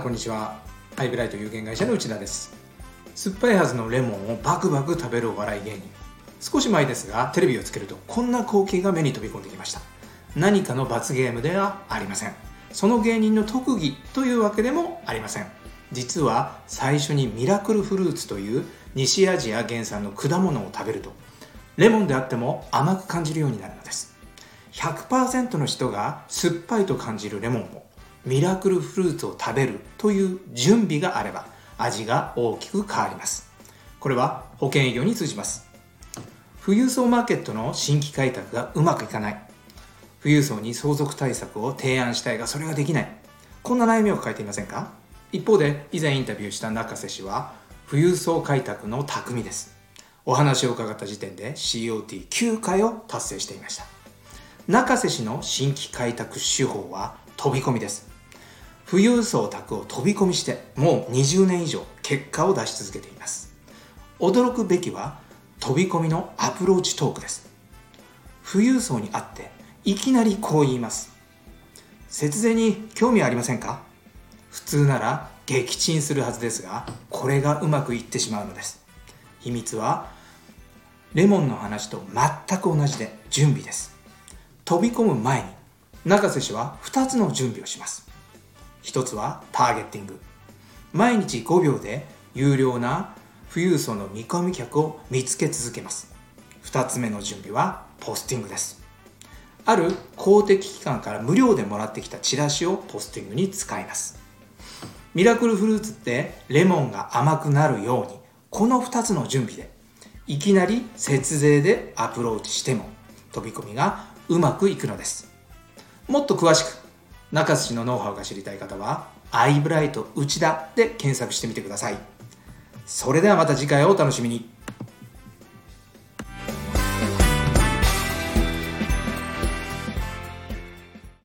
こんにちは。アイブライト有限会社の内田です。酸っぱいはずのレモンをバクバク食べるお笑い芸人。少し前ですがテレビをつけるとこんな光景が目に飛び込んできました。何かの罰ゲームではありません。その芸人の特技というわけでもありません。実は最初にミラクルフルーツという西アジア原産の果物を食べるとレモンであっても甘く感じるようになるのです。100%の人が酸っぱいと感じるレモンをミラクルフルーツを食べるという準備があれば味が大きく変わります。これは保険営業に通じます。富裕層マーケットの新規開拓がうまくいかない。富裕層に相続対策を提案したいがそれができない。こんな悩みを抱えていませんか？一方で以前インタビューした中瀬氏は富裕層開拓の匠です。お話を伺った時点で COT9 回を達成していました。中瀬氏の新規開拓手法は飛び込みです。富裕層宅を飛び込みしてもう20年以上結果を出し続けています。驚くべきは飛び込みのアプローチトークです。富裕層に会っていきなりこう言います。節税に興味ありませんか？普通なら撃沈するはずですがこれがうまくいってしまうのです。秘密はレモンの話と全く同じで準備です。飛び込む前に中瀬氏は2つの準備をします。1つはターゲッティング。毎日5秒で有料な富裕層の見込み客を見つけ続けます。2つ目の準備はポスティングです。ある公的機関から無料でもらってきたチラシをポスティングに使います。ミラクルフルーツってレモンが甘くなるようにこの2つの準備でいきなり節税でアプローチしても飛び込みがうまくいくのです。もっと詳しく中津氏のノウハウが知りたい方はアイブライト内田で検索してみてください。それではまた次回をお楽しみに。